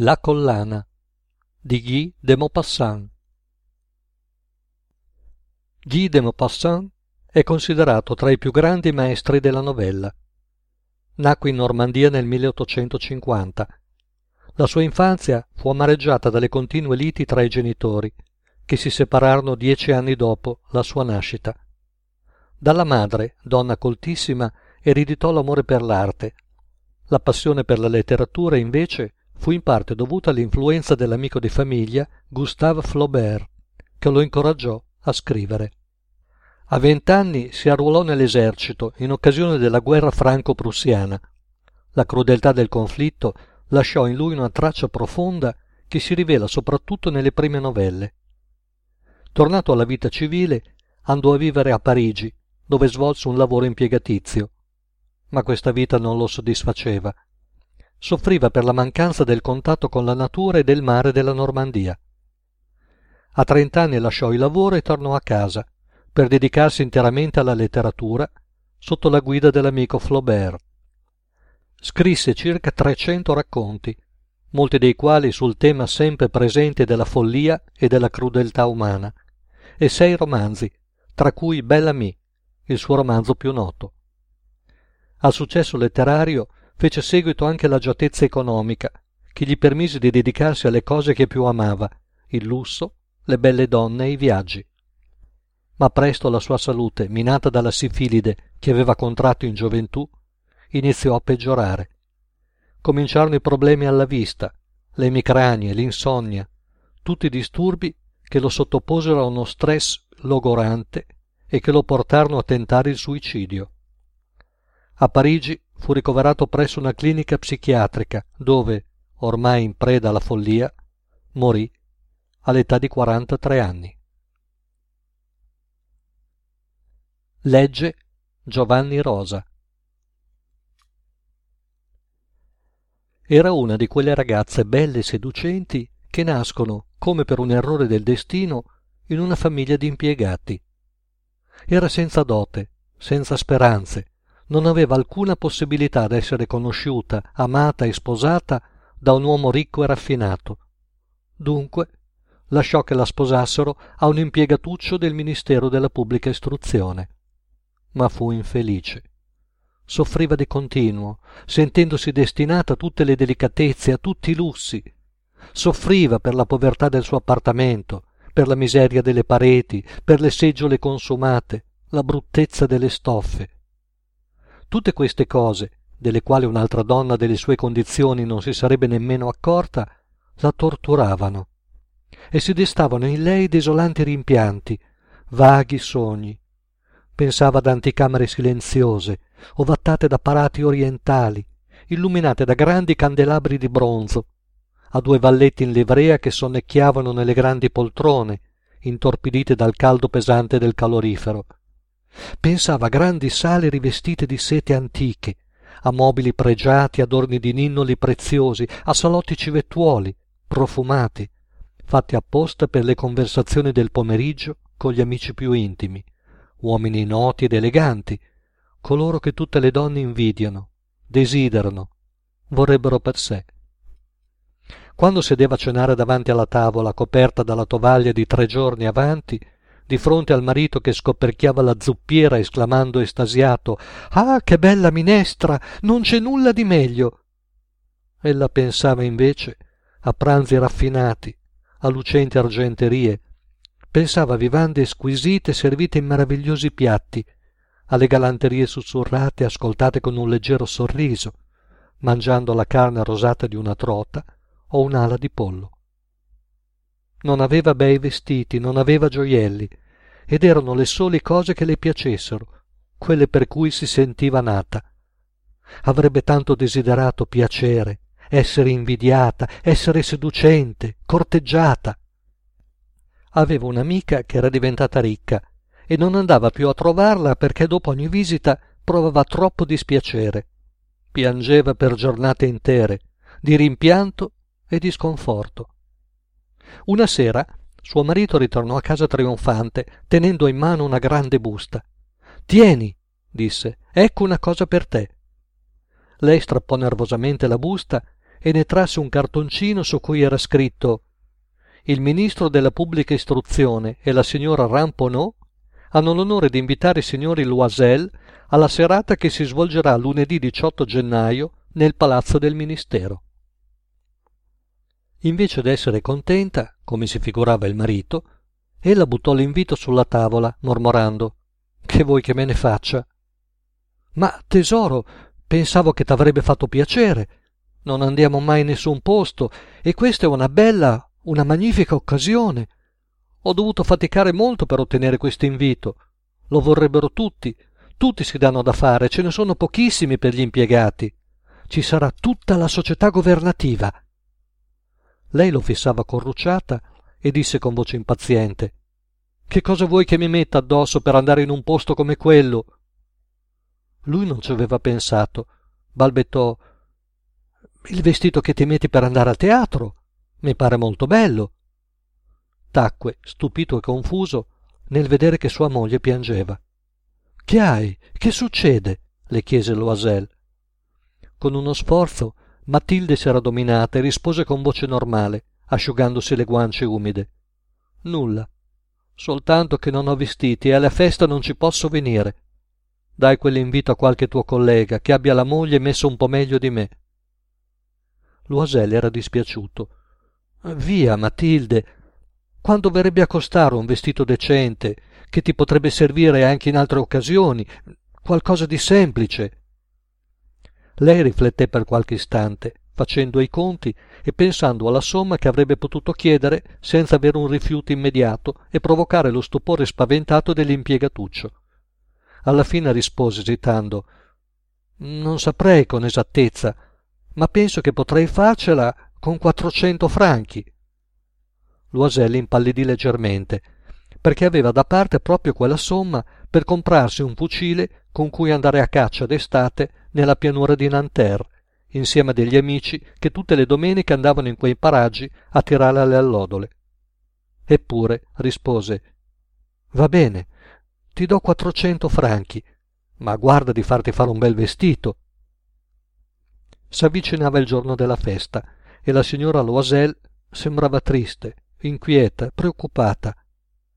La collana di Guy de Maupassant Guy de Maupassant è considerato tra i più grandi maestri della novella. Nacque in Normandia nel 1850. La sua infanzia fu amareggiata dalle continue liti tra i genitori, che si separarono dieci anni dopo la sua nascita. Dalla madre, donna coltissima, ereditò l'amore per l'arte. La passione per la letteratura, invece, fu in parte dovuta all'influenza dell'amico di famiglia Gustave Flaubert, che lo incoraggiò a scrivere. A vent'anni si arruolò nell'esercito in occasione della guerra franco-prussiana. La crudeltà del conflitto lasciò in lui una traccia profonda che si rivela soprattutto nelle prime novelle. Tornato alla vita civile, andò a vivere a Parigi, dove svolse un lavoro impiegatizio. Ma questa vita non lo soddisfaceva soffriva per la mancanza del contatto con la natura e del mare della Normandia. A trent'anni lasciò il lavoro e tornò a casa, per dedicarsi interamente alla letteratura, sotto la guida dell'amico Flaubert. Scrisse circa trecento racconti, molti dei quali sul tema sempre presente della follia e della crudeltà umana, e sei romanzi, tra cui Bella Me, il suo romanzo più noto. Al successo letterario fece seguito anche l'agiatezza economica, che gli permise di dedicarsi alle cose che più amava, il lusso, le belle donne e i viaggi. Ma presto la sua salute, minata dalla sifilide che aveva contratto in gioventù, iniziò a peggiorare. Cominciarono i problemi alla vista, le emicranie, l'insonnia, tutti i disturbi che lo sottoposero a uno stress logorante e che lo portarono a tentare il suicidio. A Parigi fu ricoverato presso una clinica psichiatrica dove, ormai in preda alla follia, morì all'età di 43 anni. Legge Giovanni Rosa. Era una di quelle ragazze belle e seducenti che nascono, come per un errore del destino, in una famiglia di impiegati. Era senza dote, senza speranze, non aveva alcuna possibilità d'essere conosciuta, amata e sposata da un uomo ricco e raffinato. Dunque lasciò che la sposassero a un impiegatuccio del Ministero della Pubblica Istruzione. Ma fu infelice. Soffriva di continuo, sentendosi destinata a tutte le delicatezze, a tutti i lussi. Soffriva per la povertà del suo appartamento, per la miseria delle pareti, per le seggiole consumate, la bruttezza delle stoffe Tutte queste cose, delle quali un'altra donna delle sue condizioni non si sarebbe nemmeno accorta, la torturavano e si destavano in lei desolanti rimpianti, vaghi sogni. Pensava ad anticamere silenziose, ovattate da parati orientali, illuminate da grandi candelabri di bronzo, a due valletti in livrea che sonnecchiavano nelle grandi poltrone, intorpidite dal caldo pesante del calorifero, Pensava a grandi sale rivestite di sete antiche, a mobili pregiati adorni di ninnoli preziosi, a salotti civettuoli, profumati, fatti apposta per le conversazioni del pomeriggio con gli amici più intimi, uomini noti ed eleganti, coloro che tutte le donne invidiano, desiderano, vorrebbero per sé. Quando sedeva a cenare davanti alla tavola coperta dalla tovaglia di tre giorni avanti, di fronte al marito che scoperchiava la zuppiera esclamando estasiato Ah, che bella minestra! Non c'è nulla di meglio! Ella pensava invece a pranzi raffinati, a lucenti argenterie, pensava a vivande squisite servite in meravigliosi piatti, alle galanterie sussurrate ascoltate con un leggero sorriso, mangiando la carne rosata di una trota o un'ala di pollo non aveva bei vestiti, non aveva gioielli, ed erano le sole cose che le piacessero, quelle per cui si sentiva nata. Avrebbe tanto desiderato piacere, essere invidiata, essere seducente, corteggiata. Aveva un'amica che era diventata ricca e non andava più a trovarla perché dopo ogni visita provava troppo dispiacere. Piangeva per giornate intere, di rimpianto e di sconforto. Una sera suo marito ritornò a casa trionfante, tenendo in mano una grande busta. Tieni, disse, ecco una cosa per te. Lei strappò nervosamente la busta e ne trasse un cartoncino su cui era scritto il ministro della pubblica istruzione e la signora Ramponneau hanno l'onore di invitare i signori Loisel alla serata che si svolgerà lunedì 18 gennaio nel palazzo del ministero. Invece d'essere contenta, come si figurava il marito, ella buttò l'invito sulla tavola, mormorando Che vuoi che me ne faccia? Ma tesoro, pensavo che t'avrebbe fatto piacere. Non andiamo mai in nessun posto e questa è una bella, una magnifica occasione. Ho dovuto faticare molto per ottenere questo invito. Lo vorrebbero tutti. Tutti si danno da fare, ce ne sono pochissimi per gli impiegati. Ci sarà tutta la società governativa. Lei lo fissava corrucciata e disse con voce impaziente Che cosa vuoi che mi metta addosso per andare in un posto come quello? Lui non ci aveva pensato. Balbettò Il vestito che ti metti per andare al teatro. Mi pare molto bello. Tacque, stupito e confuso, nel vedere che sua moglie piangeva. Che hai? Che succede? le chiese Loisel. Con uno sforzo Matilde s'era dominata e rispose con voce normale, asciugandosi le guance umide. Nulla. Soltanto che non ho vestiti e alla festa non ci posso venire. Dai quell'invito a qualche tuo collega che abbia la moglie messa un po' meglio di me. Loisel era dispiaciuto. Via, Matilde. Quanto verrebbe a costare un vestito decente, che ti potrebbe servire anche in altre occasioni, qualcosa di semplice. Lei rifletté per qualche istante, facendo i conti e pensando alla somma che avrebbe potuto chiedere senza avere un rifiuto immediato e provocare lo stupore spaventato dell'impiegatuccio. Alla fine rispose esitando non saprei con esattezza ma penso che potrei farcela con quattrocento franchi loisel impallidì leggermente perché aveva da parte proprio quella somma per comprarsi un fucile con cui andare a caccia d'estate nella pianura di nanterre insieme a degli amici che tutte le domeniche andavano in quei paraggi a tirare alle allodole. Eppure rispose va bene ti do quattrocento franchi ma guarda di farti fare un bel vestito. S'avvicinava il giorno della festa e la signora loisel sembrava triste inquieta preoccupata.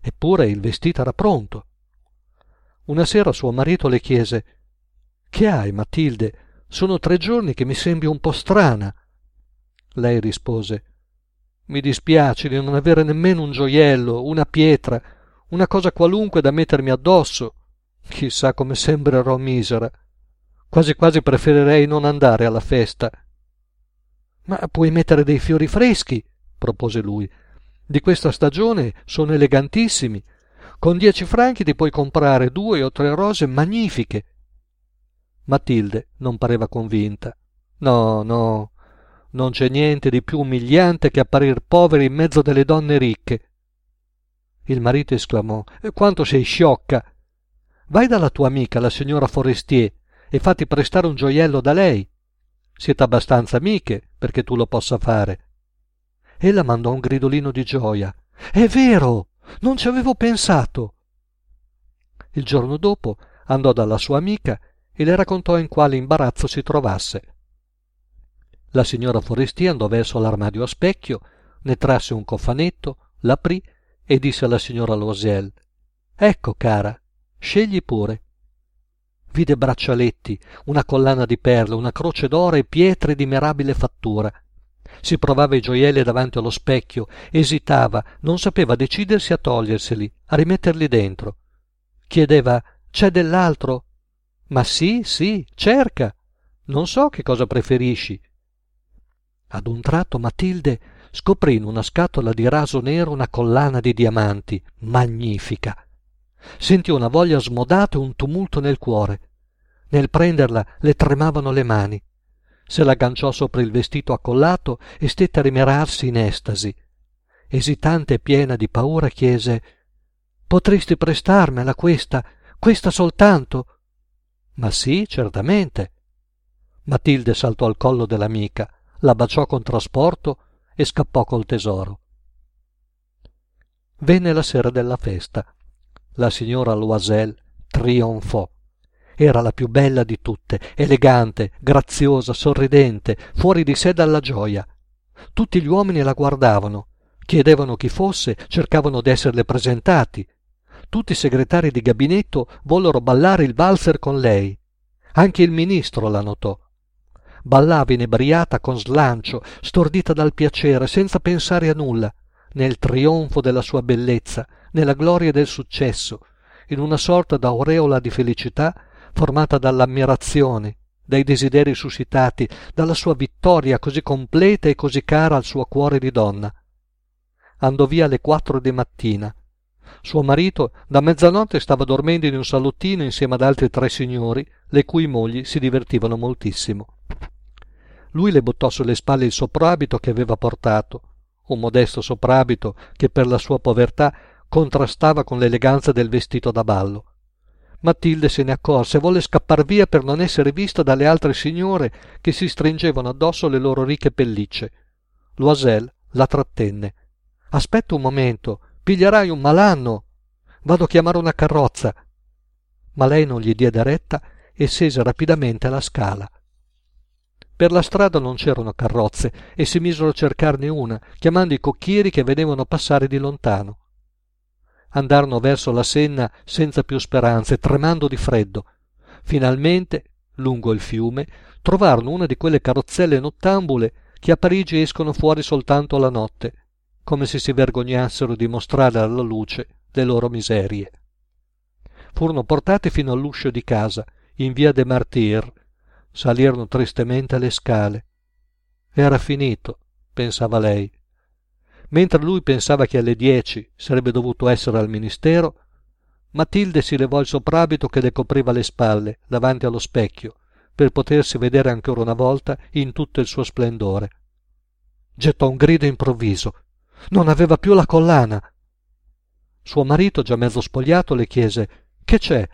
Eppure il vestito era pronto. Una sera suo marito le chiese che hai matilde? Sono tre giorni che mi sembri un po strana. Lei rispose mi dispiace di non avere nemmeno un gioiello una pietra una cosa qualunque da mettermi addosso. Chissà come sembrerò misera. Quasi quasi preferirei non andare alla festa. Ma puoi mettere dei fiori freschi propose lui. Di questa stagione sono elegantissimi. Con dieci franchi ti puoi comprare due o tre rose magnifiche matilde non pareva convinta. No no non c'è niente di più umiliante che apparir poveri in mezzo delle donne ricche. Il marito esclamò quanto sei sciocca! Vai dalla tua amica la signora forestier e fatti prestare un gioiello da lei. Siete abbastanza amiche perché tu lo possa fare. Ella mandò un gridolino di gioia. È vero! Non ci avevo pensato! Il giorno dopo andò dalla sua amica e le raccontò in quale imbarazzo si trovasse la signora forestier andò verso l'armadio a specchio ne trasse un cofanetto l'aprì e disse alla signora Loisel Ecco, cara, scegli pure. Vide braccialetti, una collana di perle, una croce d'oro e pietre di mirabile fattura. Si provava i gioielli davanti allo specchio, esitava, non sapeva decidersi a toglierseli, a rimetterli dentro. Chiedeva C'è dell'altro? Ma sì, sì, cerca. Non so che cosa preferisci. Ad un tratto Matilde scoprì in una scatola di raso nero una collana di diamanti magnifica. Sentì una voglia smodata e un tumulto nel cuore. Nel prenderla le tremavano le mani. Se l'agganciò sopra il vestito accollato e stette a rimirarsi in estasi. Esitante e piena di paura chiese potresti prestarmela questa questa soltanto ma sì certamente matilde saltò al collo dell'amica la baciò con trasporto e scappò col tesoro. Venne la sera della festa. La signora Loisel trionfò Era la più bella di tutte, elegante, graziosa, sorridente, fuori di sé dalla gioia. Tutti gli uomini la guardavano, chiedevano chi fosse, cercavano d'esserle presentati. Tutti i segretari di gabinetto vollero ballare il valzer con lei. Anche il ministro la notò. Ballava inebriata con slancio, stordita dal piacere, senza pensare a nulla, nel trionfo della sua bellezza, nella gloria del successo, in una sorta d'aureola di felicità formata dall'ammirazione, dai desideri suscitati, dalla sua vittoria così completa e così cara al suo cuore di donna. Andò via alle quattro di mattina. Suo marito da mezzanotte stava dormendo in un salottino insieme ad altri tre signori, le cui mogli si divertivano moltissimo. Lui le buttò sulle spalle il soprabito che aveva portato, un modesto soprabito che per la sua povertà contrastava con l'eleganza del vestito da ballo. Matilde se ne accorse e volle scappar via per non essere vista dalle altre signore che si stringevano addosso le loro ricche pellicce. Loisel la trattenne. Aspetta un momento, piglierai un malanno. Vado a chiamare una carrozza. Ma lei non gli diede retta e scese rapidamente alla scala. Per la strada non c'erano carrozze e si misero a cercarne una, chiamando i cocchieri che vedevano passare di lontano andarono verso la senna senza più speranze tremando di freddo finalmente lungo il fiume trovarono una di quelle carrozzelle nottambule che a parigi escono fuori soltanto la notte come se si vergognassero di mostrare alla luce le loro miserie. Furono portate fino all'uscio di casa in via de martyrs salirono tristemente le scale. Era finito pensava lei. Mentre lui pensava che alle dieci sarebbe dovuto essere al ministero matilde si levò il soprabito che le copriva le spalle davanti allo specchio per potersi vedere ancora una volta in tutto il suo splendore. Gettò un grido improvviso non aveva più la collana suo marito già mezzo spogliato le chiese che c'è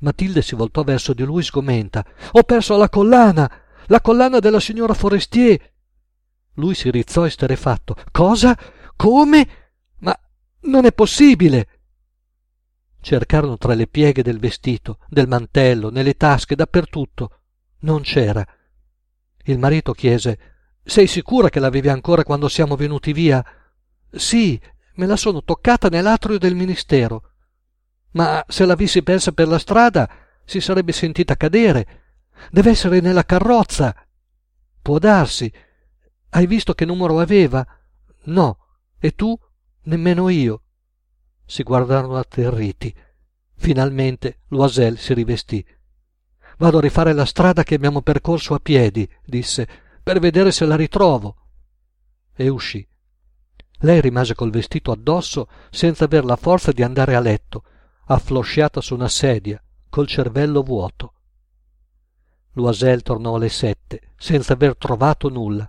matilde si voltò verso di lui sgomenta ho perso la collana la collana della signora forestier lui si rizzò esterefatto. Cosa? Come? Ma non è possibile. Cercarono tra le pieghe del vestito, del mantello, nelle tasche, dappertutto. Non c'era. Il marito chiese Sei sicura che l'avevi ancora quando siamo venuti via? Sì, me la sono toccata nell'atrio del ministero. Ma se l'avessi persa per la strada si sarebbe sentita cadere. Deve essere nella carrozza. Può darsi. Hai visto che numero aveva? No. E tu? Nemmeno io. Si guardarono atterriti. Finalmente Loisel si rivestì. Vado a rifare la strada che abbiamo percorso a piedi, disse, per vedere se la ritrovo. E uscì. Lei rimase col vestito addosso senza aver la forza di andare a letto, afflosciata su una sedia, col cervello vuoto. Loisel tornò alle sette, senza aver trovato nulla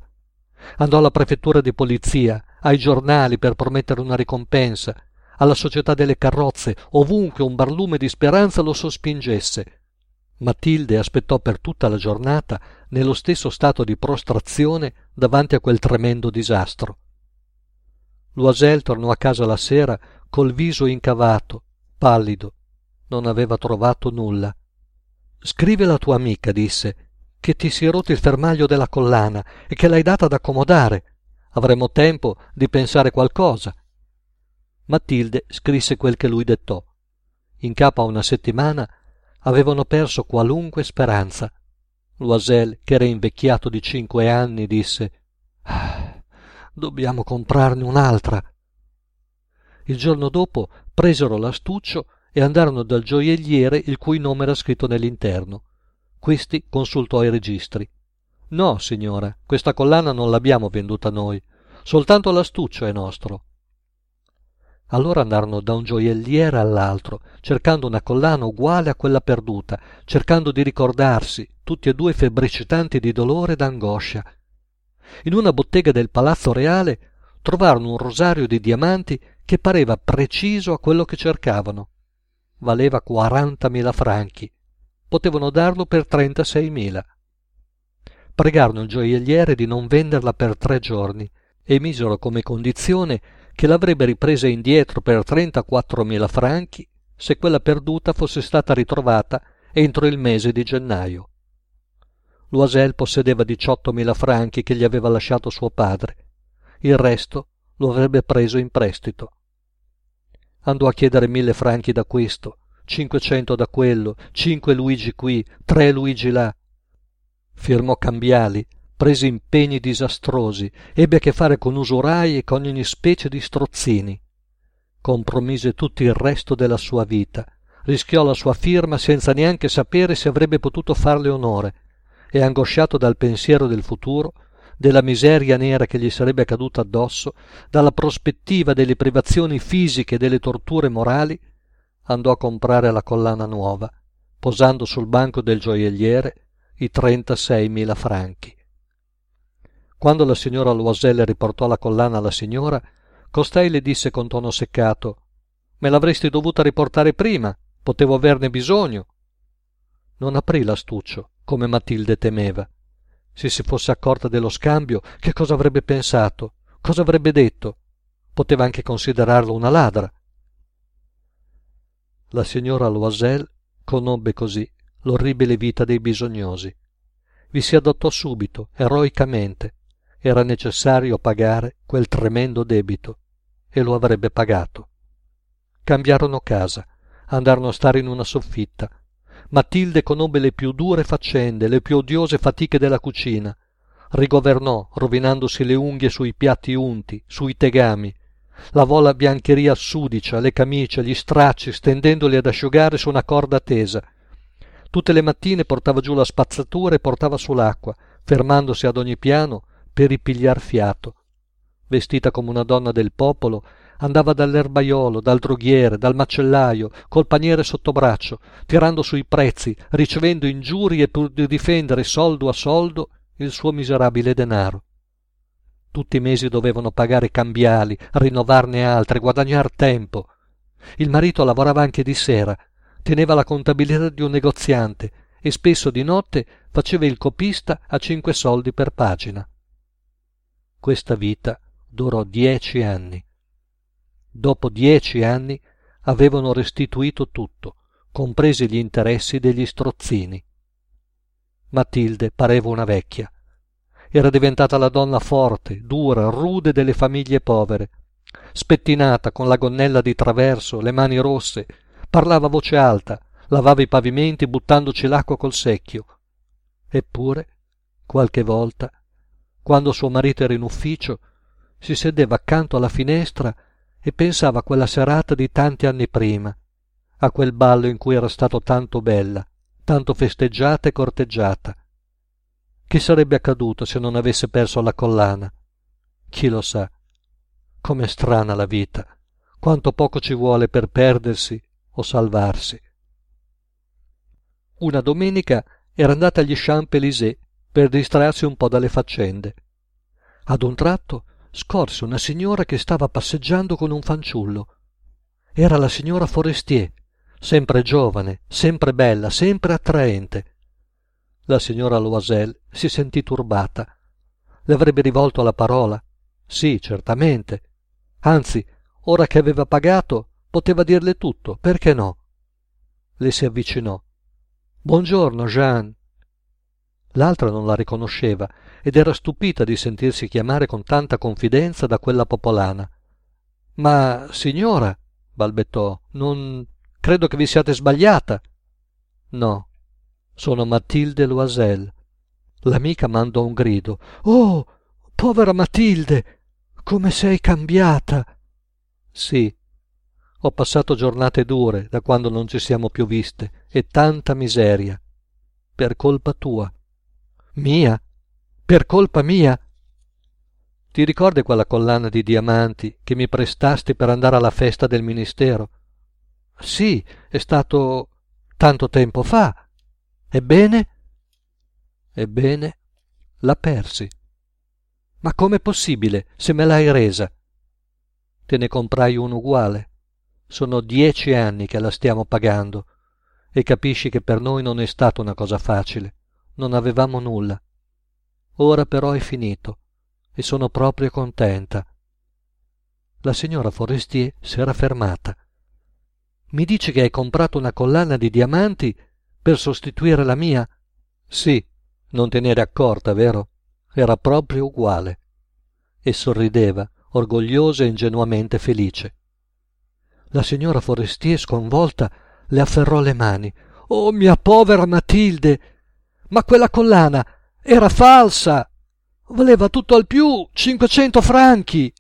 andò alla prefettura di polizia ai giornali per promettere una ricompensa alla società delle carrozze ovunque un barlume di speranza lo sospingesse matilde aspettò per tutta la giornata nello stesso stato di prostrazione davanti a quel tremendo disastro loisel tornò a casa la sera col viso incavato pallido non aveva trovato nulla scrive la tua amica disse che ti si è rotto il fermaglio della collana e che l'hai data ad accomodare. Avremo tempo di pensare qualcosa. Matilde scrisse quel che lui dettò. In capo a una settimana avevano perso qualunque speranza. Loisel, che era invecchiato di cinque anni, disse ah, Dobbiamo comprarne un'altra. Il giorno dopo presero l'astuccio e andarono dal gioielliere il cui nome era scritto nell'interno. Questi consultò i registri. No, signora, questa collana non l'abbiamo venduta noi. Soltanto l'astuccio è nostro. Allora andarono da un gioielliere all'altro, cercando una collana uguale a quella perduta, cercando di ricordarsi, tutti e due febbricitanti di dolore e d'angoscia. In una bottega del Palazzo Reale trovarono un rosario di diamanti che pareva preciso a quello che cercavano. Valeva quarantamila franchi potevano darlo per trentaseimila. Pregarono il gioielliere di non venderla per tre giorni e misero come condizione che l'avrebbe ripresa indietro per trentaquattromila franchi se quella perduta fosse stata ritrovata entro il mese di gennaio. Loisel possedeva diciottomila franchi che gli aveva lasciato suo padre. Il resto lo avrebbe preso in prestito. Andò a chiedere mille franchi da questo, cinquecento da quello, cinque Luigi qui, tre Luigi là. Firmò cambiali, prese impegni disastrosi, ebbe a che fare con usurai e con ogni specie di strozzini. Compromise tutto il resto della sua vita, rischiò la sua firma senza neanche sapere se avrebbe potuto farle onore, e angosciato dal pensiero del futuro, della miseria nera che gli sarebbe caduta addosso, dalla prospettiva delle privazioni fisiche e delle torture morali, andò a comprare la collana nuova, posando sul banco del gioielliere i trentaseimila franchi. Quando la signora Loisel riportò la collana alla signora, costei le disse con tono seccato Me l'avresti dovuta riportare prima, potevo averne bisogno. Non aprì l'astuccio, come Matilde temeva. Se si fosse accorta dello scambio, che cosa avrebbe pensato? Cosa avrebbe detto? Poteva anche considerarlo una ladra. La signora Loisel conobbe così l'orribile vita dei bisognosi. Vi si adottò subito, eroicamente. Era necessario pagare quel tremendo debito e lo avrebbe pagato. Cambiarono casa, andarono a stare in una soffitta, Matilde conobbe le più dure faccende, le più odiose fatiche della cucina. Rigovernò, rovinandosi le unghie sui piatti unti, sui tegami. Lavò la biancheria sudicia, le camicie, gli stracci, stendendoli ad asciugare su una corda tesa. Tutte le mattine portava giù la spazzatura e portava su l'acqua, fermandosi ad ogni piano per ripigliar fiato. Vestita come una donna del popolo, andava dall'erbaiolo, dal droghiere, dal macellaio, col paniere sotto braccio, tirando sui prezzi, ricevendo ingiurie pur di difendere soldo a soldo il suo miserabile denaro. Tutti i mesi dovevano pagare cambiali, rinnovarne altri, guadagnar tempo. Il marito lavorava anche di sera, teneva la contabilità di un negoziante e spesso di notte faceva il copista a cinque soldi per pagina. Questa vita durò dieci anni. Dopo dieci anni avevano restituito tutto compresi gli interessi degli strozzini. Matilde pareva una vecchia. Era diventata la donna forte dura rude delle famiglie povere. Spettinata con la gonnella di traverso le mani rosse parlava a voce alta lavava i pavimenti buttandoci l'acqua col secchio. Eppure qualche volta quando suo marito era in ufficio si sedeva accanto alla finestra e pensava a quella serata di tanti anni prima, a quel ballo in cui era stato tanto bella, tanto festeggiata e corteggiata. Che sarebbe accaduto se non avesse perso la collana? Chi lo sa? Com'è strana la vita, quanto poco ci vuole per perdersi o salvarsi. Una domenica era andata agli Champs-Élysées per distrarsi un po' dalle faccende. Ad un tratto scorse una signora che stava passeggiando con un fanciullo. Era la signora Forestier, sempre giovane, sempre bella, sempre attraente. La signora Loisel si sentì turbata. Le avrebbe rivolto la parola? Sì, certamente. Anzi, ora che aveva pagato, poteva dirle tutto, perché no? Le si avvicinò. Buongiorno, Jeanne. L'altra non la riconosceva ed era stupita di sentirsi chiamare con tanta confidenza da quella popolana. Ma, signora, balbettò, non credo che vi siate sbagliata. No, sono Matilde Loisel. L'amica mandò un grido. Oh, povera Matilde, come sei cambiata. Sì, ho passato giornate dure da quando non ci siamo più viste e tanta miseria. Per colpa tua. Mia? Per colpa mia? Ti ricordi quella collana di diamanti che mi prestasti per andare alla festa del ministero? Sì, è stato tanto tempo fa. Ebbene? Ebbene, la persi. Ma com'è possibile se me l'hai resa? Te ne comprai un uguale. Sono dieci anni che la stiamo pagando e capisci che per noi non è stata una cosa facile non avevamo nulla. Ora però è finito e sono proprio contenta. La signora Forestier s'era fermata. Mi dici che hai comprato una collana di diamanti per sostituire la mia? Sì, non te n'eri accorta, vero? Era proprio uguale. E sorrideva, orgogliosa e ingenuamente felice. La signora Forestier, sconvolta, le afferrò le mani. Oh, mia povera Matilde! Ma quella collana era falsa! Valeva tutto al più cinquecento franchi!